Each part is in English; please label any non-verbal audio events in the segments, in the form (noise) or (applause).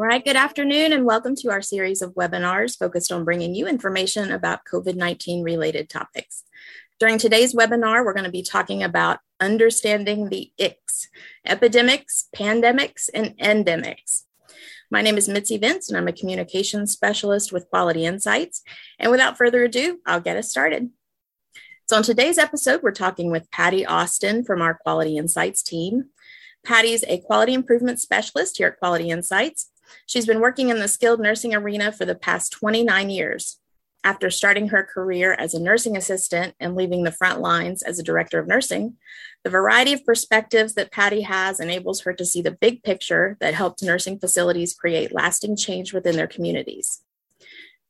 All right, good afternoon, and welcome to our series of webinars focused on bringing you information about COVID 19 related topics. During today's webinar, we're going to be talking about understanding the ICs, epidemics, pandemics, and endemics. My name is Mitzi Vince, and I'm a communications specialist with Quality Insights. And without further ado, I'll get us started. So, on today's episode, we're talking with Patty Austin from our Quality Insights team. Patty's a quality improvement specialist here at Quality Insights. She's been working in the skilled nursing arena for the past 29 years. After starting her career as a nursing assistant and leaving the front lines as a director of nursing, the variety of perspectives that Patty has enables her to see the big picture that helps nursing facilities create lasting change within their communities.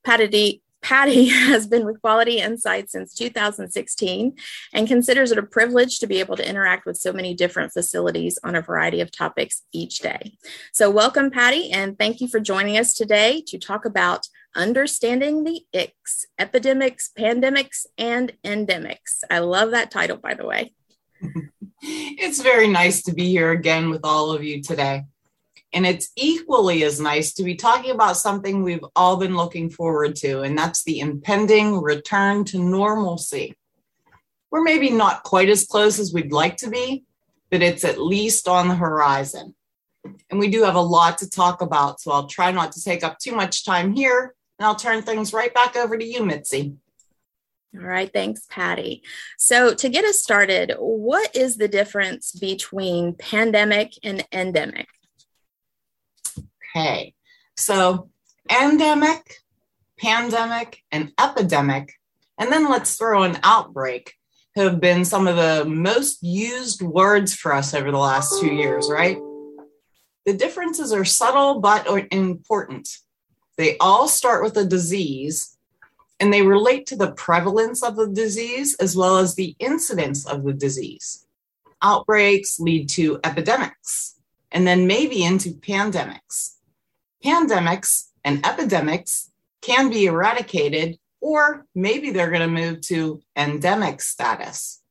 Patty, Patty (laughs) has been with Quality Insight since 2016 and considers it a privilege to be able to interact with so many different facilities on a variety of topics each day. So, welcome, Patty, and thank you for joining us today to talk about understanding the ICs, epidemics, pandemics, and endemics. I love that title, by the way. (laughs) it's very nice to be here again with all of you today. And it's equally as nice to be talking about something we've all been looking forward to, and that's the impending return to normalcy. We're maybe not quite as close as we'd like to be, but it's at least on the horizon. And we do have a lot to talk about, so I'll try not to take up too much time here, and I'll turn things right back over to you, Mitzi. All right, thanks, Patty. So, to get us started, what is the difference between pandemic and endemic? Okay, so endemic, pandemic, and epidemic, and then let's throw an outbreak, have been some of the most used words for us over the last two years, right? The differences are subtle but important. They all start with a disease and they relate to the prevalence of the disease as well as the incidence of the disease. Outbreaks lead to epidemics and then maybe into pandemics. Pandemics and epidemics can be eradicated, or maybe they're going to move to endemic status.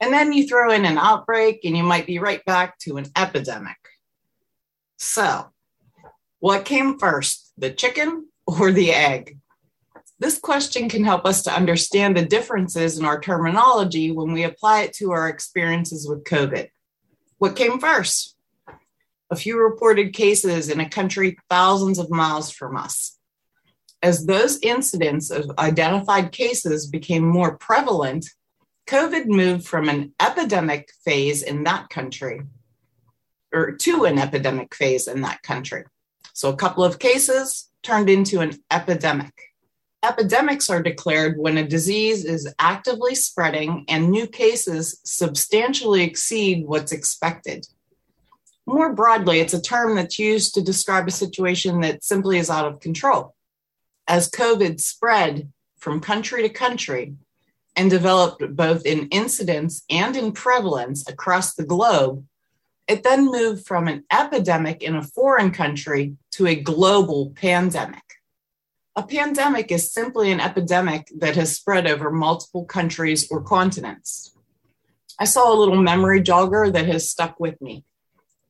And then you throw in an outbreak, and you might be right back to an epidemic. So, what came first, the chicken or the egg? This question can help us to understand the differences in our terminology when we apply it to our experiences with COVID. What came first? A few reported cases in a country thousands of miles from us. As those incidents of identified cases became more prevalent, COVID moved from an epidemic phase in that country or to an epidemic phase in that country. So a couple of cases turned into an epidemic. Epidemics are declared when a disease is actively spreading and new cases substantially exceed what's expected. More broadly, it's a term that's used to describe a situation that simply is out of control. As COVID spread from country to country and developed both in incidence and in prevalence across the globe, it then moved from an epidemic in a foreign country to a global pandemic. A pandemic is simply an epidemic that has spread over multiple countries or continents. I saw a little memory jogger that has stuck with me.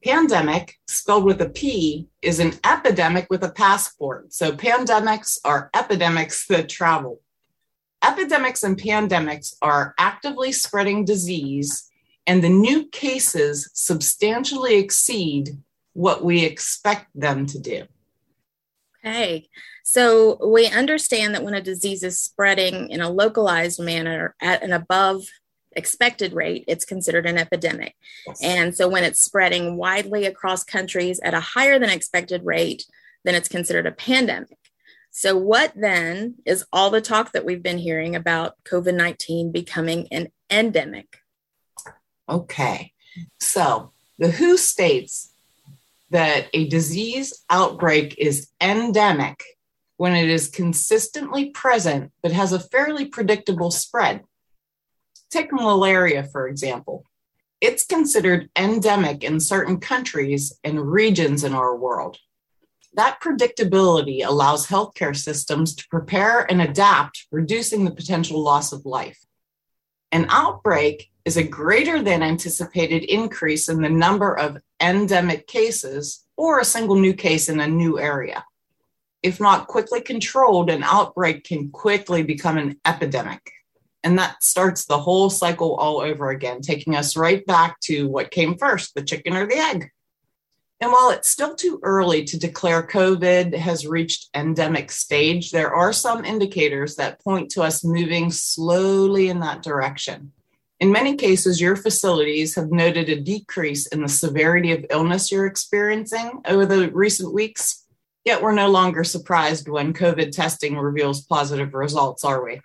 Pandemic, spelled with a P, is an epidemic with a passport. So pandemics are epidemics that travel. Epidemics and pandemics are actively spreading disease, and the new cases substantially exceed what we expect them to do. Okay. So we understand that when a disease is spreading in a localized manner at an above expected rate, it's considered an epidemic. Yes. And so when it's spreading widely across countries at a higher than expected rate, then it's considered a pandemic. So, what then is all the talk that we've been hearing about COVID 19 becoming an endemic? Okay. So, the WHO states that a disease outbreak is endemic when it is consistently present but has a fairly predictable spread. Take malaria, for example. It's considered endemic in certain countries and regions in our world. That predictability allows healthcare systems to prepare and adapt, reducing the potential loss of life. An outbreak is a greater than anticipated increase in the number of endemic cases or a single new case in a new area. If not quickly controlled, an outbreak can quickly become an epidemic. And that starts the whole cycle all over again, taking us right back to what came first the chicken or the egg. And while it's still too early to declare COVID has reached endemic stage, there are some indicators that point to us moving slowly in that direction. In many cases, your facilities have noted a decrease in the severity of illness you're experiencing over the recent weeks. Yet we're no longer surprised when COVID testing reveals positive results, are we?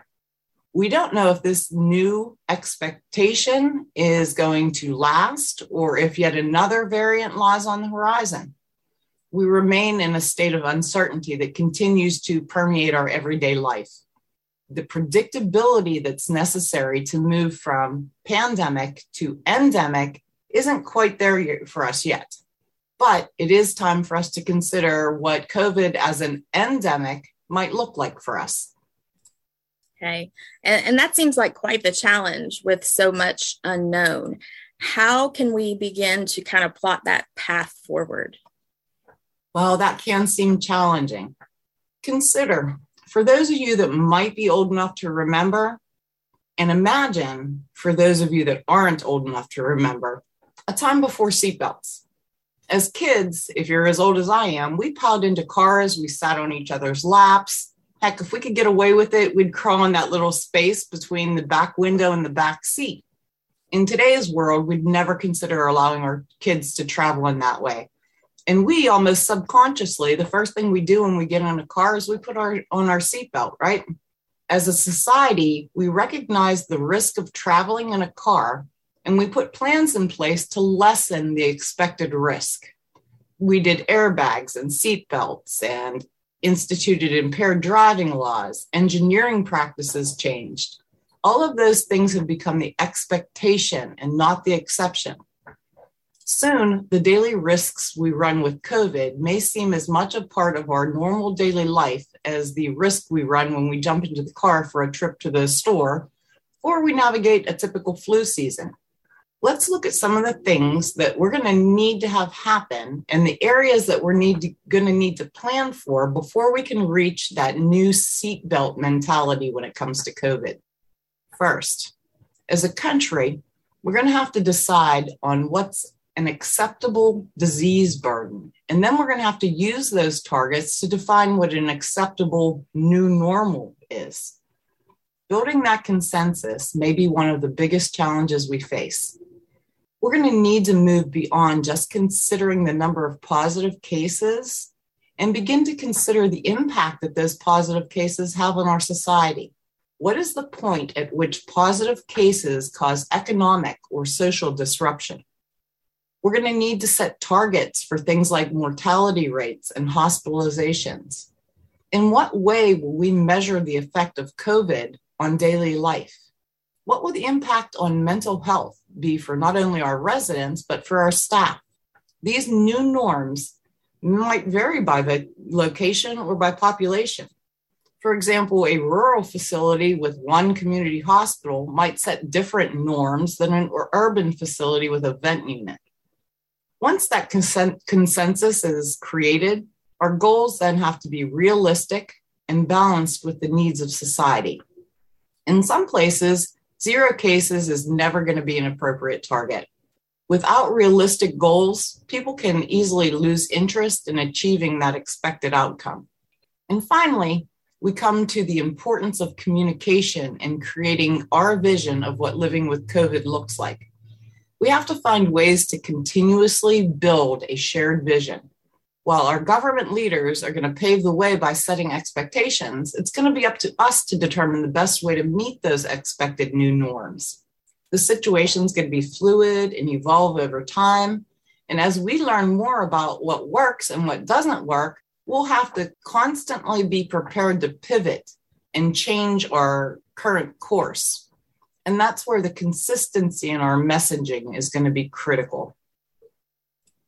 We don't know if this new expectation is going to last or if yet another variant lies on the horizon. We remain in a state of uncertainty that continues to permeate our everyday life the predictability that's necessary to move from pandemic to endemic isn't quite there for us yet. But it is time for us to consider what COVID as an endemic might look like for us. Okay. And, and that seems like quite the challenge with so much unknown. How can we begin to kind of plot that path forward? Well, that can seem challenging. Consider for those of you that might be old enough to remember, and imagine for those of you that aren't old enough to remember, a time before seatbelts. As kids, if you're as old as I am, we piled into cars, we sat on each other's laps. Heck, if we could get away with it, we'd crawl in that little space between the back window and the back seat. In today's world, we'd never consider allowing our kids to travel in that way. And we almost subconsciously the first thing we do when we get in a car is we put our on our seatbelt right? As a society we recognize the risk of traveling in a car and we put plans in place to lessen the expected risk. We did airbags and seatbelts and instituted impaired driving laws engineering practices changed all of those things have become the expectation and not the exception Soon, the daily risks we run with COVID may seem as much a part of our normal daily life as the risk we run when we jump into the car for a trip to the store or we navigate a typical flu season. Let's look at some of the things that we're going to need to have happen and the areas that we're need going to need to plan for before we can reach that new seatbelt mentality when it comes to COVID. First, as a country, we're going to have to decide on what's an acceptable disease burden. And then we're going to have to use those targets to define what an acceptable new normal is. Building that consensus may be one of the biggest challenges we face. We're going to need to move beyond just considering the number of positive cases and begin to consider the impact that those positive cases have on our society. What is the point at which positive cases cause economic or social disruption? We're going to need to set targets for things like mortality rates and hospitalizations. In what way will we measure the effect of COVID on daily life? What will the impact on mental health be for not only our residents, but for our staff? These new norms might vary by location or by population. For example, a rural facility with one community hospital might set different norms than an urban facility with a vent unit. Once that consent, consensus is created, our goals then have to be realistic and balanced with the needs of society. In some places, zero cases is never going to be an appropriate target. Without realistic goals, people can easily lose interest in achieving that expected outcome. And finally, we come to the importance of communication and creating our vision of what living with COVID looks like we have to find ways to continuously build a shared vision. While our government leaders are going to pave the way by setting expectations, it's going to be up to us to determine the best way to meet those expected new norms. The situation is going to be fluid and evolve over time. And as we learn more about what works and what doesn't work, we'll have to constantly be prepared to pivot and change our current course. And that's where the consistency in our messaging is going to be critical.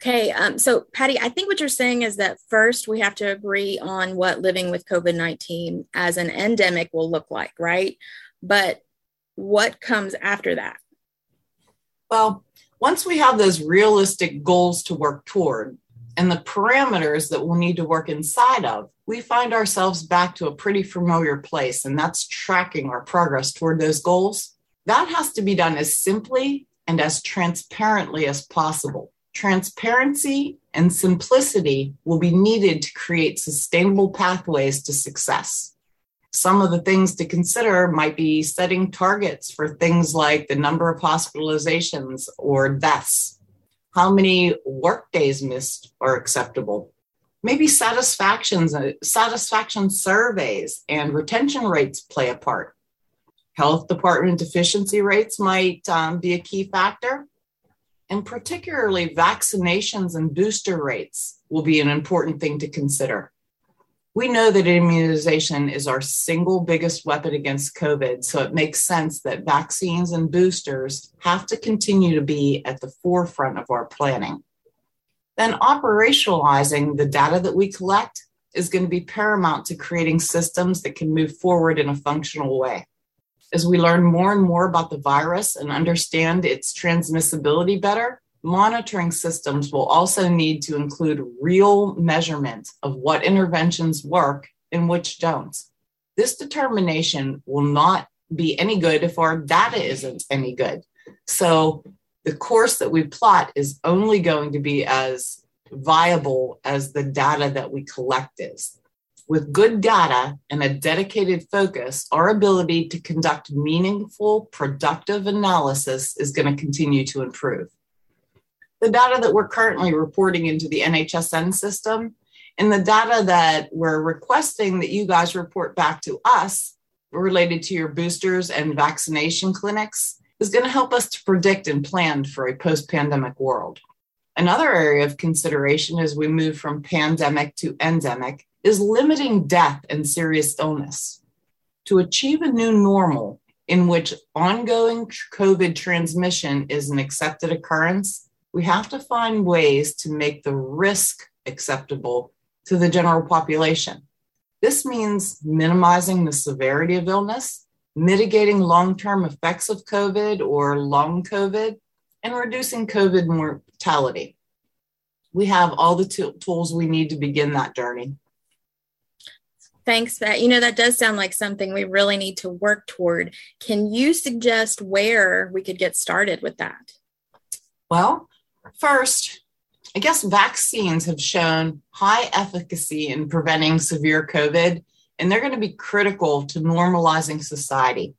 Okay, um, so Patty, I think what you're saying is that first we have to agree on what living with COVID 19 as an endemic will look like, right? But what comes after that? Well, once we have those realistic goals to work toward and the parameters that we'll need to work inside of, we find ourselves back to a pretty familiar place, and that's tracking our progress toward those goals. That has to be done as simply and as transparently as possible. Transparency and simplicity will be needed to create sustainable pathways to success. Some of the things to consider might be setting targets for things like the number of hospitalizations or deaths, how many work days missed are acceptable, maybe satisfactions, uh, satisfaction surveys and retention rates play a part. Health department deficiency rates might um, be a key factor. And particularly vaccinations and booster rates will be an important thing to consider. We know that immunization is our single biggest weapon against COVID, so it makes sense that vaccines and boosters have to continue to be at the forefront of our planning. Then, operationalizing the data that we collect is going to be paramount to creating systems that can move forward in a functional way. As we learn more and more about the virus and understand its transmissibility better, monitoring systems will also need to include real measurement of what interventions work and which don't. This determination will not be any good if our data isn't any good. So the course that we plot is only going to be as viable as the data that we collect is. With good data and a dedicated focus, our ability to conduct meaningful, productive analysis is going to continue to improve the data that we're currently reporting into the NHSN system and the data that we're requesting that you guys report back to us related to your boosters and vaccination clinics is going to help us to predict and plan for a post pandemic world. Another area of consideration as we move from pandemic to endemic is limiting death and serious illness. To achieve a new normal in which ongoing COVID transmission is an accepted occurrence, we have to find ways to make the risk acceptable to the general population. This means minimizing the severity of illness, mitigating long term effects of COVID or long COVID, and reducing COVID mortality. We have all the t- tools we need to begin that journey. Thanks, Pat. You know, that does sound like something we really need to work toward. Can you suggest where we could get started with that? Well, First, I guess vaccines have shown high efficacy in preventing severe COVID, and they're going to be critical to normalizing society.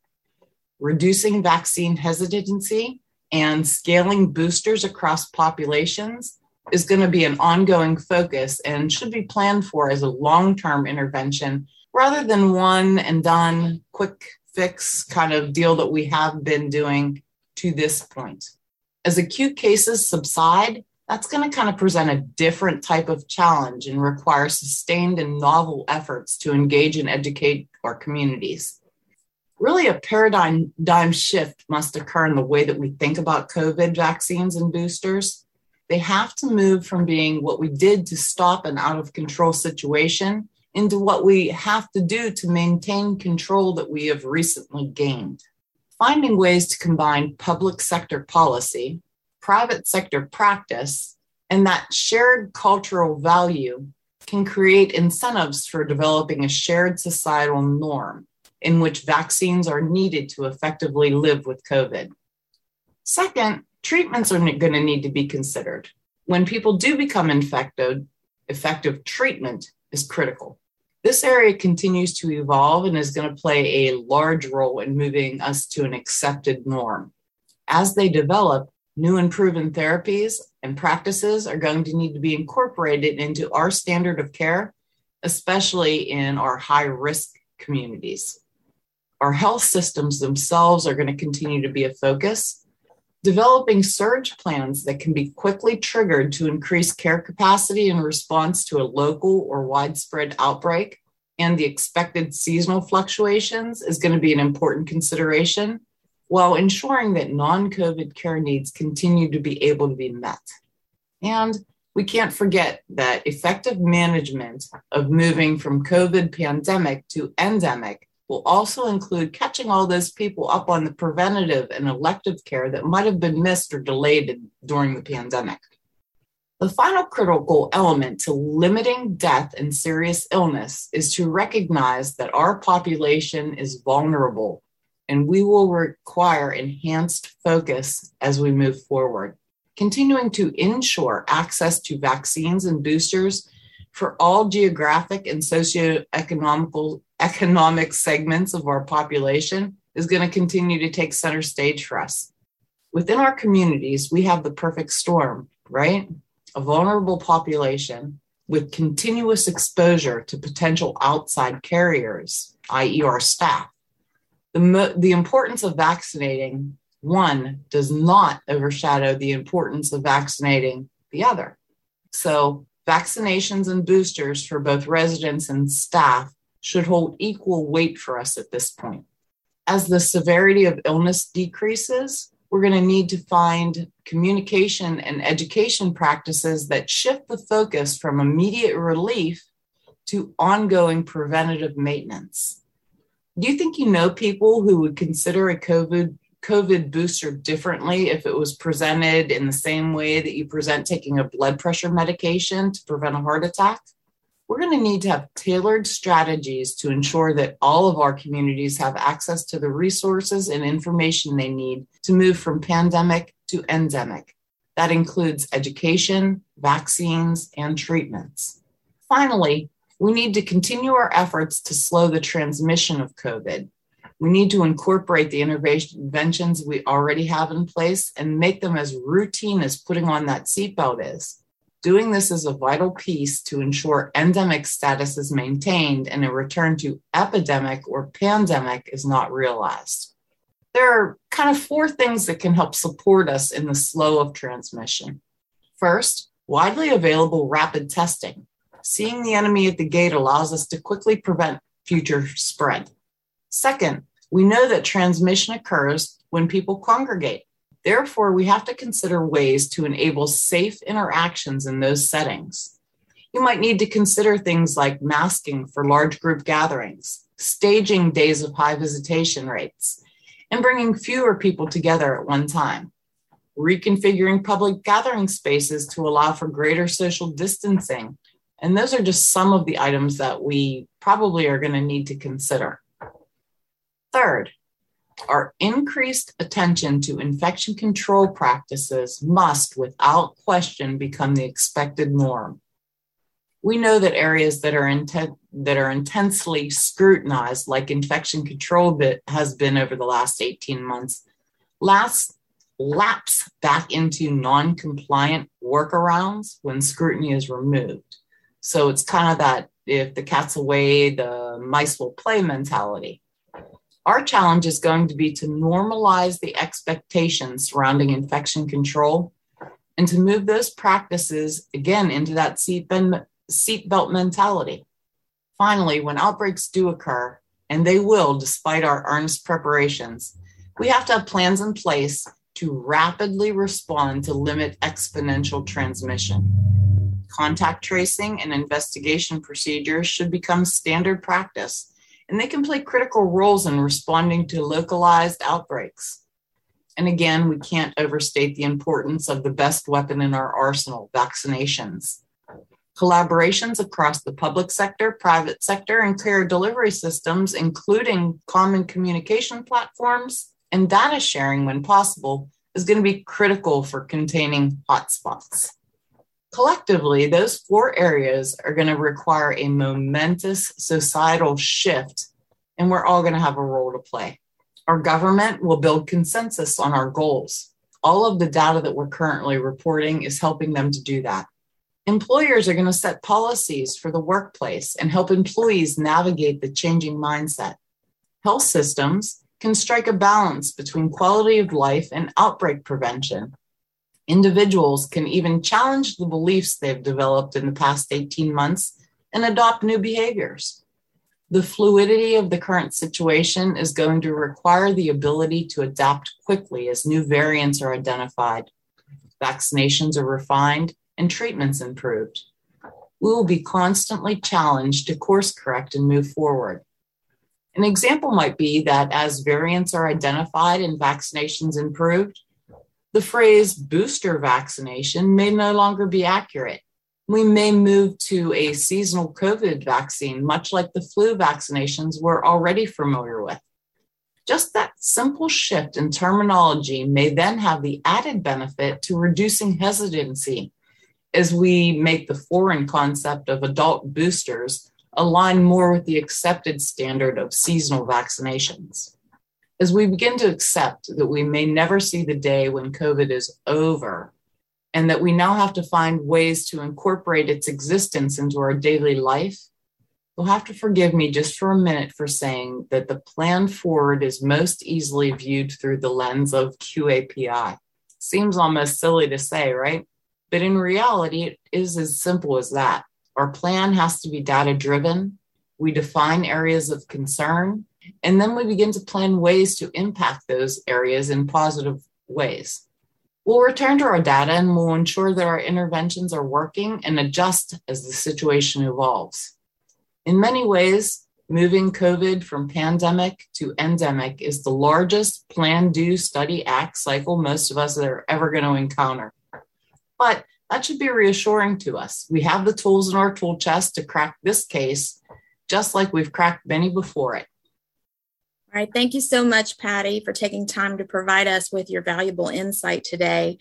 Reducing vaccine hesitancy and scaling boosters across populations is going to be an ongoing focus and should be planned for as a long term intervention rather than one and done quick fix kind of deal that we have been doing to this point. As acute cases subside, that's going to kind of present a different type of challenge and require sustained and novel efforts to engage and educate our communities. Really, a paradigm shift must occur in the way that we think about COVID vaccines and boosters. They have to move from being what we did to stop an out of control situation into what we have to do to maintain control that we have recently gained finding ways to combine public sector policy, private sector practice, and that shared cultural value can create incentives for developing a shared societal norm in which vaccines are needed to effectively live with COVID. Second, treatments are going to need to be considered. When people do become infected, effective treatment is critical. This area continues to evolve and is going to play a large role in moving us to an accepted norm. As they develop, new and proven therapies and practices are going to need to be incorporated into our standard of care, especially in our high risk communities. Our health systems themselves are going to continue to be a focus. Developing surge plans that can be quickly triggered to increase care capacity in response to a local or widespread outbreak and the expected seasonal fluctuations is going to be an important consideration while ensuring that non COVID care needs continue to be able to be met. And we can't forget that effective management of moving from COVID pandemic to endemic will also include catching all those people up on the preventative and elective care that might have been missed or delayed during the pandemic. The final critical element to limiting death and serious illness is to recognize that our population is vulnerable and we will require enhanced focus as we move forward. Continuing to ensure access to vaccines and boosters for all geographic and socioeconomical economic segments of our population is going to continue to take center stage for us. Within our communities, we have the perfect storm, right? A vulnerable population with continuous exposure to potential outside carriers, i.e., our staff. The, mo- the importance of vaccinating one does not overshadow the importance of vaccinating the other. So, vaccinations and boosters for both residents and staff should hold equal weight for us at this point. As the severity of illness decreases, we're going to need to find communication and education practices that shift the focus from immediate relief to ongoing preventative maintenance. Do you think you know people who would consider a COVID COVID booster differently if it was presented in the same way that you present taking a blood pressure medication to prevent a heart attack? We're going to need to have tailored strategies to ensure that all of our communities have access to the resources and information they need to move from pandemic to endemic. That includes education, vaccines, and treatments. Finally, we need to continue our efforts to slow the transmission of COVID. We need to incorporate the interventions we already have in place and make them as routine as putting on that seatbelt is. Doing this is a vital piece to ensure endemic status is maintained and a return to epidemic or pandemic is not realized. There are kind of four things that can help support us in the slow of transmission. First, widely available rapid testing. Seeing the enemy at the gate allows us to quickly prevent future spread. Second, we know that transmission occurs when people congregate. Therefore, we have to consider ways to enable safe interactions in those settings. You might need to consider things like masking for large group gatherings, staging days of high visitation rates, and bringing fewer people together at one time, reconfiguring public gathering spaces to allow for greater social distancing. And those are just some of the items that we probably are going to need to consider. Third, our increased attention to infection control practices must, without question, become the expected norm. We know that areas that are, inten- that are intensely scrutinized, like infection control bit has been over the last 18 months, last lapse back into non-compliant workarounds when scrutiny is removed. So it's kind of that if the cat's away, the mice will play mentality. Our challenge is going to be to normalize the expectations surrounding infection control and to move those practices again into that seatbelt mentality. Finally, when outbreaks do occur, and they will despite our earnest preparations, we have to have plans in place to rapidly respond to limit exponential transmission. Contact tracing and investigation procedures should become standard practice and they can play critical roles in responding to localized outbreaks. And again, we can't overstate the importance of the best weapon in our arsenal vaccinations. Collaborations across the public sector, private sector, and care delivery systems, including common communication platforms and data sharing when possible, is going to be critical for containing hotspots. Collectively, those four areas are going to require a momentous societal shift, and we're all going to have a role to play. Our government will build consensus on our goals. All of the data that we're currently reporting is helping them to do that. Employers are going to set policies for the workplace and help employees navigate the changing mindset. Health systems can strike a balance between quality of life and outbreak prevention Individuals can even challenge the beliefs they've developed in the past 18 months and adopt new behaviors. The fluidity of the current situation is going to require the ability to adapt quickly as new variants are identified, vaccinations are refined, and treatments improved. We will be constantly challenged to course correct and move forward. An example might be that as variants are identified and vaccinations improved, the phrase booster vaccination may no longer be accurate. We may move to a seasonal COVID vaccine, much like the flu vaccinations we're already familiar with. Just that simple shift in terminology may then have the added benefit to reducing hesitancy as we make the foreign concept of adult boosters align more with the accepted standard of seasonal vaccinations. As we begin to accept that we may never see the day when COVID is over, and that we now have to find ways to incorporate its existence into our daily life, you'll have to forgive me just for a minute for saying that the plan forward is most easily viewed through the lens of QAPI. Seems almost silly to say, right? But in reality, it is as simple as that. Our plan has to be data driven. We define areas of concern, and then we begin to plan ways to impact those areas in positive ways. We'll return to our data and we'll ensure that our interventions are working and adjust as the situation evolves. In many ways, moving COVID from pandemic to endemic is the largest plan, do, study, act cycle most of us are ever going to encounter. But that should be reassuring to us. We have the tools in our tool chest to crack this case, just like we've cracked many before it. All right. Thank you so much, Patty, for taking time to provide us with your valuable insight today.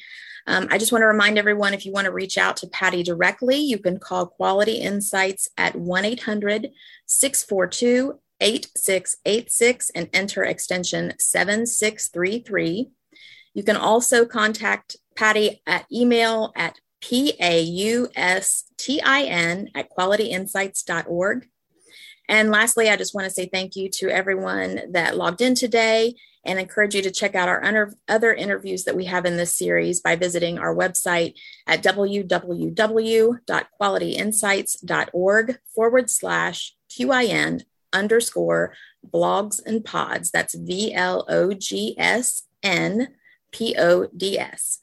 Um, I just want to remind everyone if you want to reach out to Patty directly, you can call Quality Insights at 1 800 642 8686 and enter extension 7633. You can also contact Patty at email at P-A-U-S-T-I-N at qualityinsights.org. And lastly, I just want to say thank you to everyone that logged in today and encourage you to check out our other interviews that we have in this series by visiting our website at www.qualityinsights.org forward slash QIN underscore vlogs and pods. That's V L O G S N P O D S.